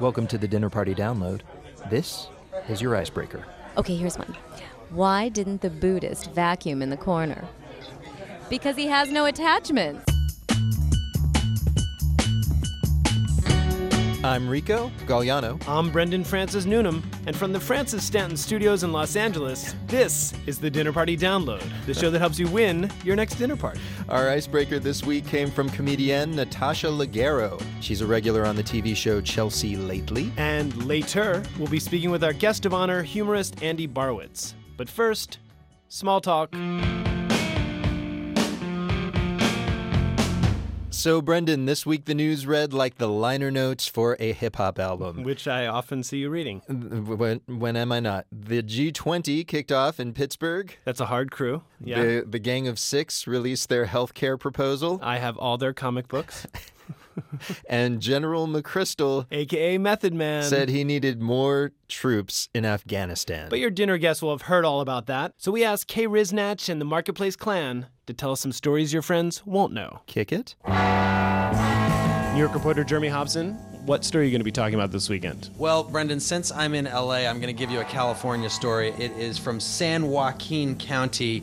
Welcome to the Dinner Party Download. This is your icebreaker. Okay, here's one. Why didn't the Buddhist vacuum in the corner? Because he has no attachments. I'm Rico Gagliano. I'm Brendan Francis Newnam, and from the Francis Stanton Studios in Los Angeles, this is the Dinner Party Download, the show that helps you win your next dinner party. Our icebreaker this week came from comedienne Natasha Leggero. She's a regular on the TV show Chelsea Lately. And later, we'll be speaking with our guest of honor, humorist Andy Borowitz. But first, small talk. So, Brendan, this week the news read like the liner notes for a hip hop album. Which I often see you reading. When, when am I not? The G20 kicked off in Pittsburgh. That's a hard crew. Yeah. The, the Gang of Six released their healthcare proposal. I have all their comic books. and General McChrystal, aka Method Man, said he needed more troops in Afghanistan. But your dinner guests will have heard all about that. So we asked Kai Ryssdal and the Marketplace Clan to tell us some stories your friends won't know. Kick it? New York reporter Jeremy Hobson, what story are you going to be talking about this weekend? Well, Brendan, since I'm in LA, I'm going to give you a California story. It is from San Joaquin County.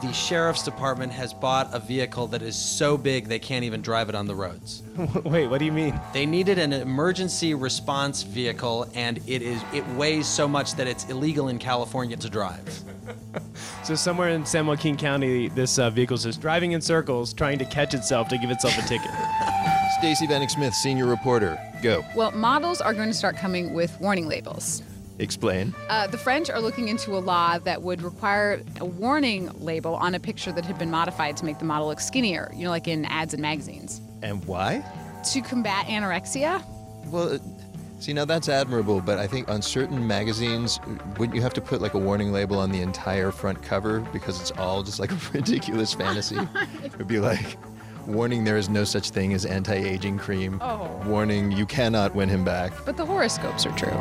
The sheriff's department has bought a vehicle that is so big they can't even drive it on the roads. Wait, what do you mean? They needed an emergency response vehicle and it is it weighs so much that it's illegal in California to drive. so somewhere in San Joaquin County, this uh, vehicle is just driving in circles, trying to catch itself to give itself a ticket. Stacy Vanek Smith, senior reporter. Go. Well, models are going to start coming with warning labels. Explain. Uh, the French are looking into a law that would require a warning label on a picture that had been modified to make the model look skinnier, you know, like in ads and magazines. And why? To combat anorexia. Well, uh, see, now that's admirable, but I think on certain magazines, wouldn't you have to put like a warning label on the entire front cover because it's all just like a ridiculous fantasy? It'd be like, Warning, there is no such thing as anti aging cream. Oh. Warning, you cannot win him back. But the horoscopes are true.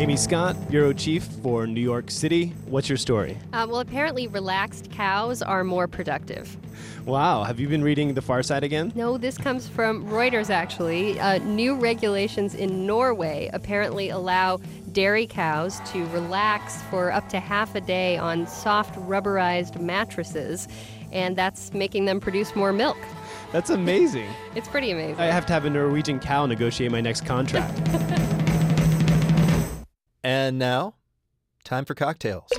Amy Scott, Bureau Chief for New York City. What's your story? Uh, well, apparently, relaxed cows are more productive. Wow. Have you been reading The Far Side again? No, this comes from Reuters, actually. Uh, new regulations in Norway apparently allow dairy cows to relax for up to half a day on soft rubberized mattresses, and that's making them produce more milk. That's amazing. it's pretty amazing. I have to have a Norwegian cow negotiate my next contract. and now, time for cocktails.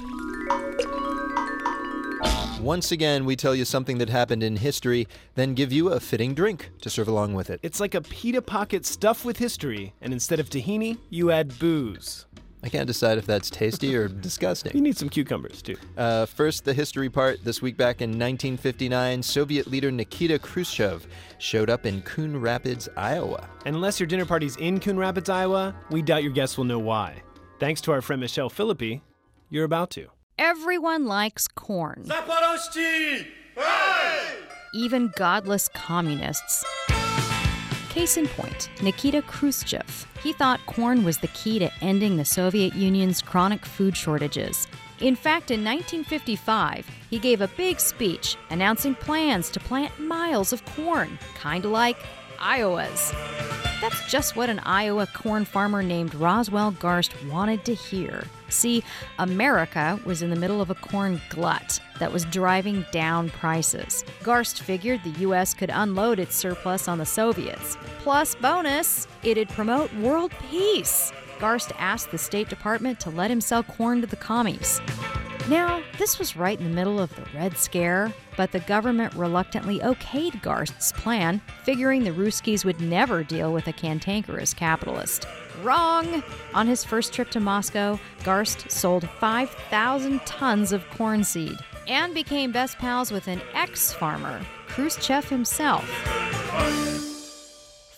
Once again, we tell you something that happened in history, then give you a fitting drink to serve along with it. It's like a pita pocket stuffed with history, and instead of tahini, you add booze. I can't decide if that's tasty or disgusting. You need some cucumbers, too. Uh, first, the history part. This week back in 1959, Soviet leader Nikita Khrushchev showed up in Coon Rapids, Iowa. And unless your dinner party's in Coon Rapids, Iowa, we doubt your guests will know why. Thanks to our friend Michelle Philippi, you're about to. Everyone likes corn. Even godless communists. Case in point, Nikita Khrushchev. He thought corn was the key to ending the Soviet Union's chronic food shortages. In fact, in 1955, he gave a big speech announcing plans to plant miles of corn, kind of like Iowa's. That's just what an Iowa corn farmer named Roswell Garst wanted to hear. See, America was in the middle of a corn glut that was driving down prices. Garst figured the U.S. could unload its surplus on the Soviets. Plus, bonus, it'd promote world peace. Garst asked the State Department to let him sell corn to the commies. Now, this was right in the middle of the Red Scare, but the government reluctantly okayed Garst's plan, figuring the Ruskies would never deal with a cantankerous capitalist. Wrong! On his first trip to Moscow, Garst sold 5,000 tons of corn seed and became best pals with an ex farmer, Khrushchev himself.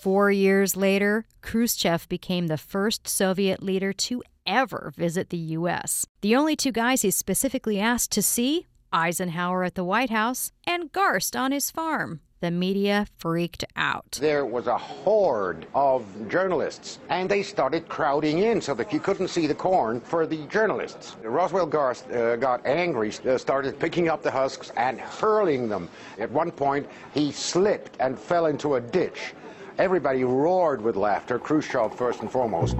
Four years later, Khrushchev became the first Soviet leader to ever visit the U.S. The only two guys he specifically asked to see Eisenhower at the White House and Garst on his farm. The media freaked out. There was a horde of journalists, and they started crowding in so that you couldn't see the corn for the journalists. Roswell Garst uh, got angry, uh, started picking up the husks and hurling them. At one point, he slipped and fell into a ditch. everybody roared with laughter, Khrushchev first and foremost.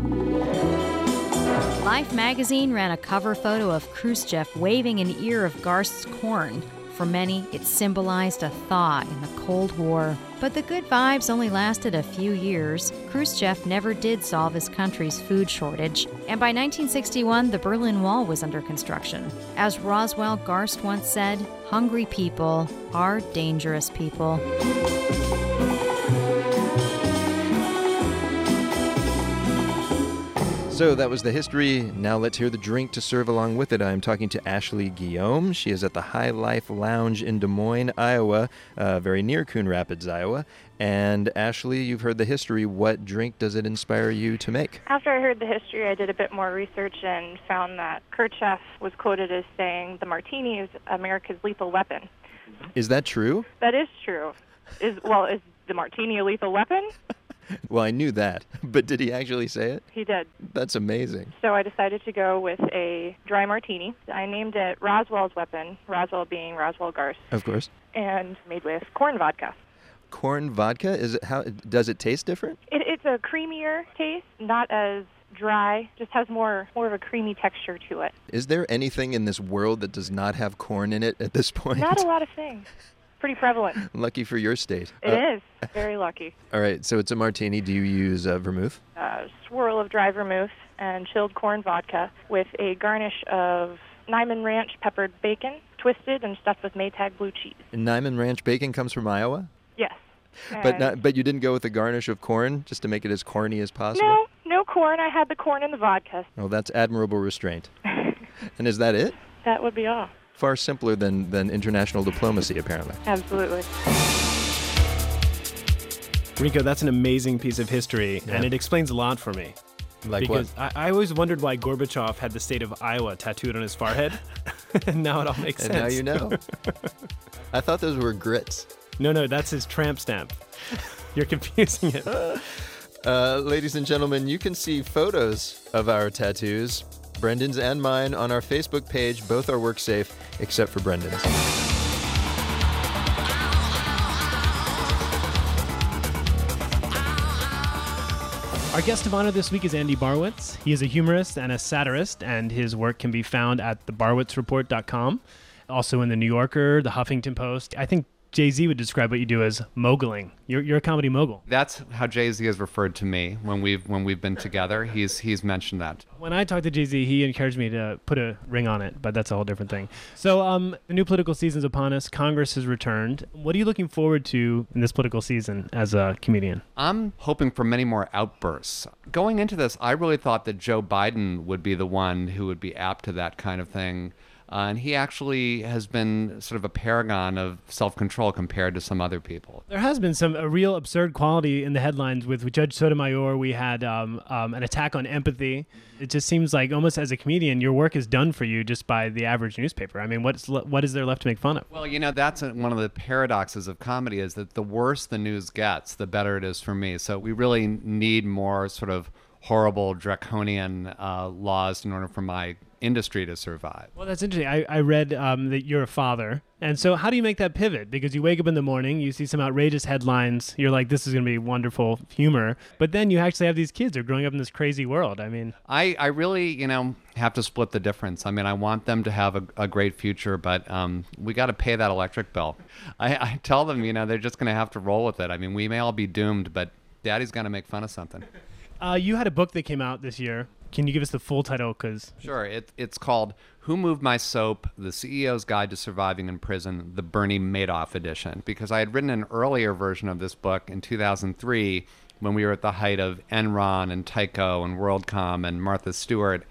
Life magazine ran a cover photo of Khrushchev waving an ear of Garst's corn. For many, it symbolized a thaw in the Cold War. But the good vibes only lasted a few years. Khrushchev never did solve his country's food shortage, and by 1961, the Berlin Wall was under construction. As Roswell Garst once said, hungry people are dangerous people. So that was the history. Now let's hear the drink to serve along with it. I'm talking to Ashley Guillaume. She is at the High Life Lounge in Des Moines, Iowa, uh, very near Coon Rapids, Iowa. And Ashley, you've heard the history. What drink does it inspire you to make? After I heard the history, I did a bit more research and found that Khrushchev was quoted as saying the martini is America's lethal weapon. Is that true? That is true. Is well, is the martini a lethal weapon? Well, I knew that, but did he actually say it? He did. That's amazing. So I decided to go with a dry martini. I named it Roswell's weapon, Roswell being Roswell Garst, Of course. and made with corn vodka. Corn vodka is it how does it taste different? It, it's a creamier taste, not as dry. Just has more more of a creamy texture to it. Is there anything in this world that does not have corn in it at this point? Not a lot of things. Pretty prevalent. Lucky for your state. It Uh, is very lucky. All right, so it's a martini. Do you use uh, vermouth? A swirl of dry vermouth and chilled corn vodka with a garnish of Niman Ranch peppered bacon, twisted and stuffed with Maytag blue cheese. Niman Ranch bacon comes from Iowa, Yes. but not. But you didn't go with a garnish of corn just to make it as corny as possible. No, no corn. I had the corn and the vodka. Well, that's admirable restraint. and is that it? That would be all. Far simpler than than international diplomacy, apparently. Absolutely. Rico, that's an amazing piece of history, and it explains a lot for me. Like because I, I always wondered why Gorbachev had the state of Iowa tattooed on his forehead, and now it all makes sense. And sense. now you know. I thought those were grits. No, no, that's his tramp stamp. You're confusing it. Uh, ladies and gentlemen, you can see photos of our tattoos, Brendan's and mine, on our Facebook page. Both are work safe, except for Brendan's. Our guest of honor this week is Andy Borowitz. He is a humorist and a satirist, and his work can be found at theborowitzreport.com. Also in the New Yorker, the Huffington Post. I think Jay Z would describe what you do as moguling. You're, you're a comedy mogul. That's how Jay Z has referred to me when we've when we've been together. He's he's mentioned that. When I talked to Jay Z, he encouraged me to put a ring on it, but that's a whole different thing. So, um, the new political season's upon us. Congress has returned. What are you looking forward to in this political season as a comedian? I'm hoping for many more outbursts. Going into this, I really thought that Joe Biden would be the one who would be apt to that kind of thing. Uh, and he actually has been sort of a paragon of self control compared to some other people. There has been some a real absurd quality in the headlines with, with Judge Sotomayor. We had um, um, an attack on empathy. It just seems like almost as a comedian, your work is done for you just by the average newspaper. I mean, what's what is there left to make fun of? Well, you know, that's one of the paradoxes of comedy is that the worse the news gets, the better it is for me. So we really need more sort of horrible, draconian uh, laws in order for my industry to survive. Well, that's interesting. I, I read um, that you're a father. And so, how do you make that pivot? Because you wake up in the morning, you see some outrageous headlines, you're like, this is going to be wonderful humor. But then you actually have these kids, they're growing up in this crazy world. I mean, I, I really, you know, have to split the difference. I mean, I want them to have a, a great future, but um, we got to pay that electric bill. I, I tell them, you know, they're just going to have to roll with it. I mean, we may all be doomed, but daddy's going to make fun of something. uh, you had a book that came out this year. Can you give us the full title? Because Sure. It, it's called Who Moved My Soap? The CEO's Guide to Surviving in Prison, the Bernie Madoff edition. Because I had written an earlier version of this book in 2003 when we were at the height of Enron and Tyco and WorldCom and Martha Stewart.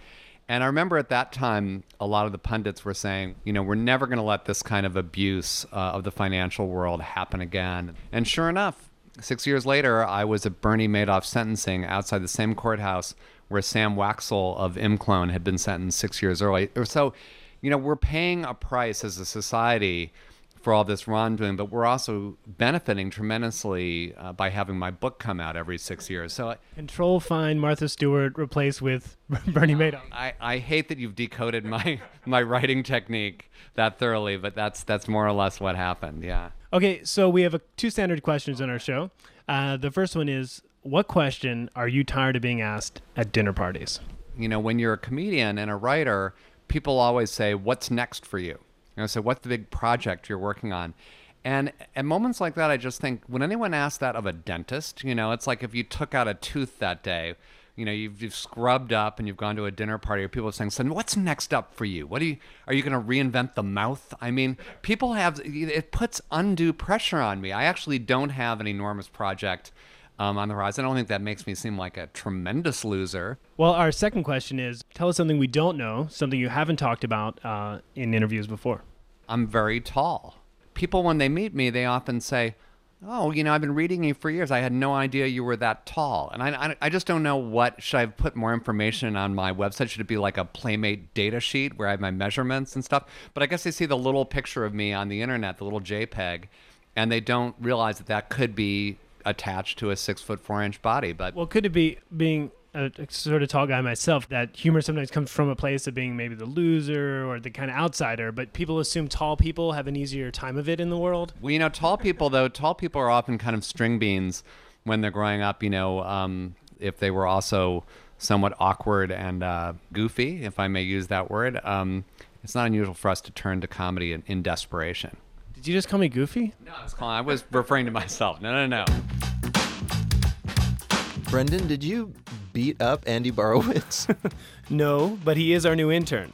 And I remember at that time, a lot of the pundits were saying, you know, we're never going to let this kind of abuse uh, of the financial world happen again. And sure enough, six years later, I was at Bernie Madoff's sentencing outside the same courthouse where Sam Waksal of ImClone had been sentenced six years early. So, you know, we're paying a price as a society for all this wrongdoing, but we're also benefiting tremendously uh, by having my book come out every six years. So Control find Martha Stewart replaced with Bernie Madoff. I, I hate that you've decoded my my writing technique that thoroughly, but that's that's more or less what happened. Yeah. Okay, so we have a, two standard questions on our show. Uh, the first one is, what question are you tired of being asked at dinner parties? You know, when you're a comedian and a writer, people always say, "What's next for you?" You know, so what's the big project you're working on? And at moments like that, I just think when anyone asks that of a dentist, you know, it's like if you took out a tooth that day, you know, you've, you've scrubbed up and you've gone to a dinner party, or people are saying, "So what's next up for you? What you are you going to reinvent the mouth?" I mean, people have it puts undue pressure on me. I actually don't have an enormous project um, on the rise. I don't think that makes me seem like a tremendous loser. Well, our second question is tell us something we don't know, something you haven't talked about uh, in interviews before. I'm very tall. People, when they meet me, they often say, Oh, you know, I've been reading you for years. I had no idea you were that tall. And I, I, I just don't know what. Should I have put more information on my website? Should it be like a Playmate data sheet where I have my measurements and stuff? But I guess they see the little picture of me on the internet, the little JPEG, and they don't realize that that could be attached to a six foot four inch body. But Well, could it be being a, a sort of tall guy myself that humor sometimes comes from a place of being maybe the loser or the kind of outsider, but people assume tall people have an easier time of it in the world? Well, you know, tall people though, tall people are often kind of string beans when they're growing up. You know, um, if they were also somewhat awkward and uh, goofy, if I may use that word, um, it's not unusual for us to turn to comedy in, in desperation. Did you just call me goofy? No, I was, calling, I was referring to myself. No, no, no. Brendan, did you beat up Andy Borowitz? no, but he is our new intern.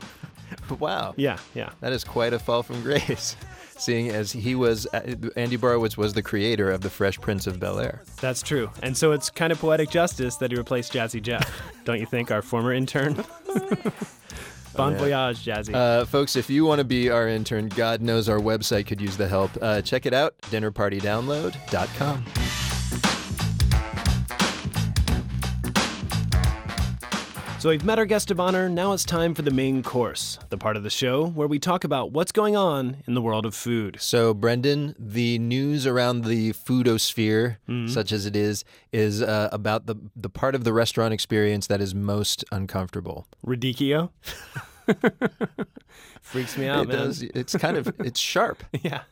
wow. Yeah, yeah. That is quite a fall from grace. Seeing as he was, uh, Andy Borowitz was the creator of The Fresh Prince of Bel Air. That's true. And so it's kind of poetic justice that he replaced Jazzy Jeff. Don't you think, our former intern? Bon yeah. voyage, Jazzy. Uh, folks, if you want to be our intern, God knows our website could use the help. Uh, check it out, dinnerpartydownload.com. So we've met our guest of honor. Now it's time for the main course, the part of the show where we talk about what's going on in the world of food. So, Brendan, the news around the foodosphere, mm-hmm. such as it is, is uh, about the the part of the restaurant experience that is most uncomfortable. Radicchio. Freaks me out, it man. Does. It's kind of it's sharp. yeah,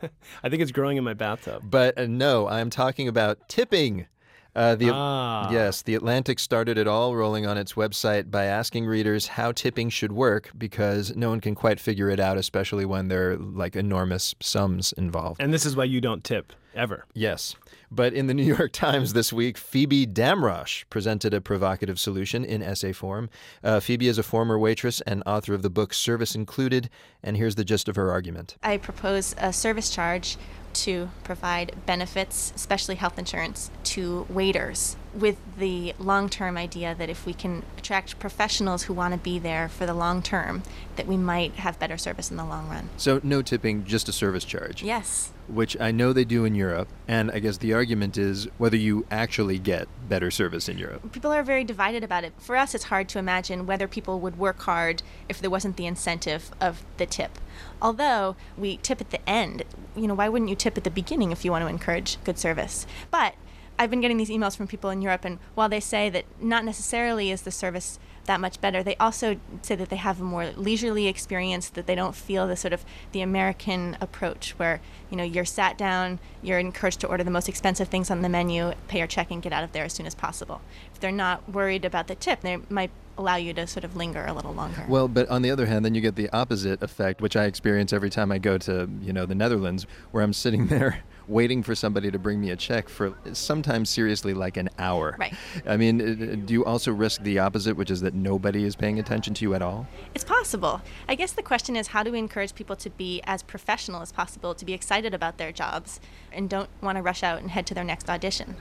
I think it's growing in my bathtub. But uh, no, I'm talking about tipping. Uh, the, ah. Yes, The Atlantic started it all rolling on its website by asking readers how tipping should work because no one can quite figure it out, especially when there are like enormous sums involved. And this is why you don't tip ever. Yes. But in the New York Times this week, Phoebe Damrosch presented a provocative solution in essay form. Uh, Phoebe is a former waitress and author of the book Service Included, and here's the gist of her argument. I propose a service charge to provide benefits, especially health insurance, to waiters with the long term idea that if we can attract professionals who want to be there for the long term, that we might have better service in the long run. So, no tipping, just a service charge? Yes. Which I know they do in Europe. And I guess the argument is whether you actually get better service in Europe. People are very divided about it. For us, it's hard to imagine whether people would work hard if there wasn't the incentive of the tip. Although we tip at the end, you know, why wouldn't you tip at the beginning if you want to encourage good service? But I've been getting these emails from people in Europe, and while they say that not necessarily is the service that much better, they also say that they have a more leisurely experience, that they don't feel the sort of the American approach where you know you're sat down, you're encouraged to order the most expensive things on the menu, pay your check, and get out of there as soon as possible. If they're not worried about the tip, they might allow you to sort of linger a little longer. Well, but on the other hand, then you get the opposite effect, which I experience every time I go to, you know, the Netherlands, where I'm sitting there waiting for somebody to bring me a check for sometimes seriously like an hour. Right. I mean, uh, do you also risk the opposite, which is that nobody is paying attention to you at all? It's possible. I guess the question is how do we encourage people to be as professional as possible, to be excited about their jobs, and don't want to rush out and head to their next audition?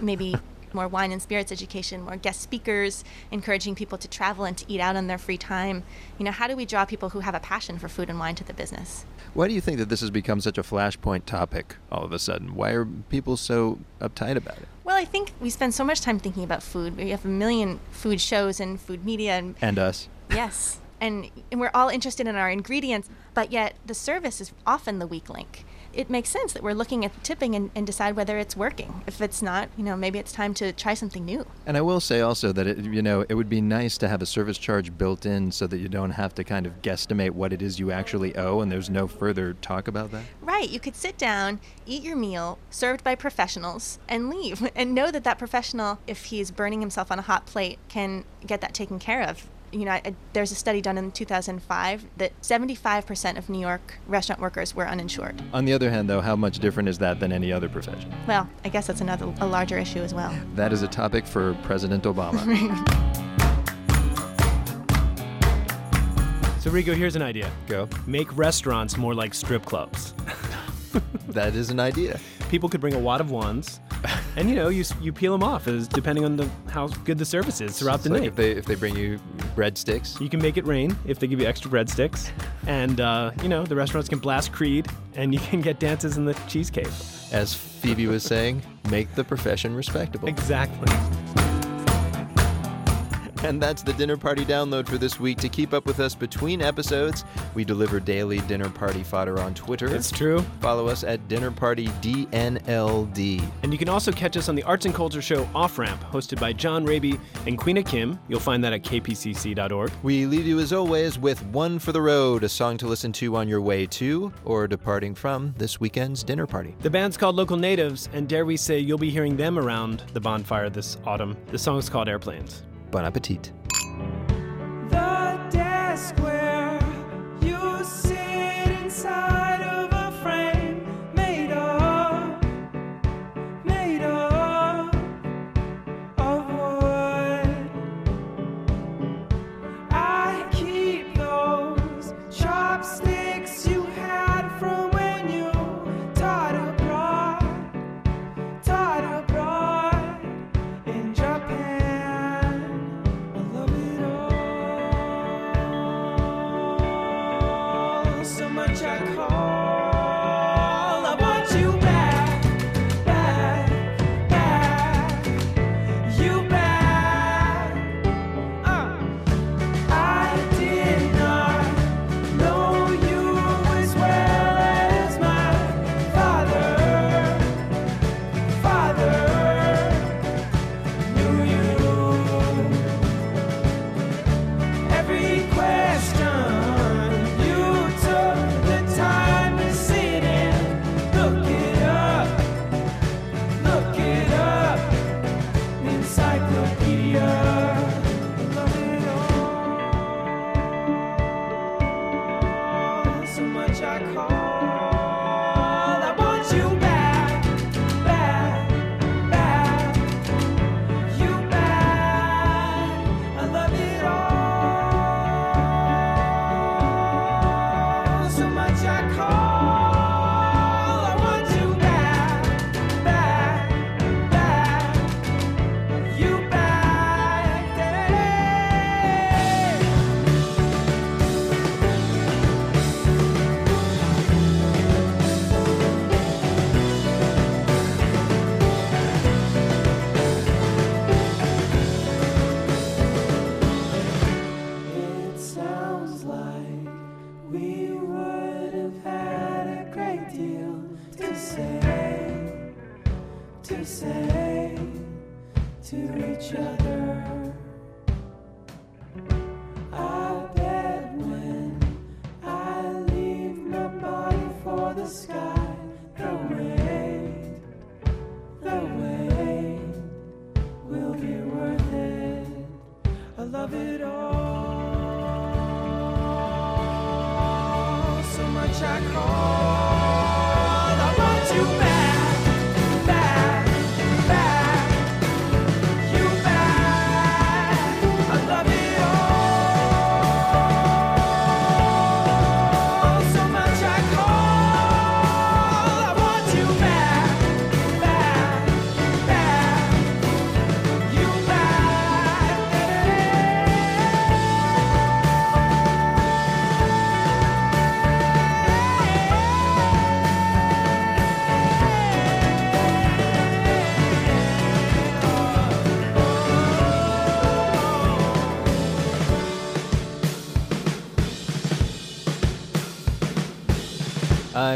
Maybe more wine and spirits education, more guest speakers, encouraging people to travel and to eat out in their free time. You know, how do we draw people who have a passion for food and wine to the business? Why do you think that this has become such a flashpoint topic all of a sudden? Why are people so uptight about it? Well, I think we spend so much time thinking about food. We have a million food shows and food media and and us. Yes. And, and we're all interested in our ingredients, but yet the service is often the weak link it makes sense that we're looking at the tipping and, and decide whether it's working. If it's not, you know, maybe it's time to try something new. And I will say also that it, you know it would be nice to have a service charge built in so that you don't have to kind of guesstimate what it is you actually owe, and there's no further talk about that. Right, you could sit down, eat your meal, served by professionals, and leave, and know that that professional, if he's burning himself on a hot plate, can get that taken care of. You know, I, there's a study done in 2005 that 75% of New York restaurant workers were uninsured. On the other hand, though, how much different is that than any other profession? Well, I guess that's another a larger issue as well. That is a topic for President Obama. So, Rico, here's an idea. Go. Make restaurants more like strip clubs. that is an idea. People could bring a wad of wands, and you know, you you peel them off as depending on the how good the service is throughout It's the like night. if they if they bring you breadsticks. You can make it rain if they give you extra breadsticks, and uh, you know the restaurants can blast Creed, and you can get dances in the cheesecake. As Phoebe was saying, make the profession respectable. Exactly. And that's the dinner party download for this week. To keep up with us between episodes, we deliver daily dinner party fodder on Twitter. It's true. Follow us at Dinner Party DNLD. And you can also catch us on the Arts and Culture Show Off Ramp, hosted by John Rabe and Queena Kim. You'll find that at kpcc.org. We leave you as always with One for the Road, a song to listen to on your way to or departing from this weekend's dinner party. The band's called Local Natives, and dare we say you'll be hearing them around the bonfire this autumn. The song's called Airplanes. Bon appetit.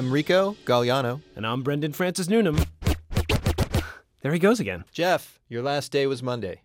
I'm Rico Gagliano. And I'm Brendan Francis Noonan. There he goes again. Jeff, your last day was Monday.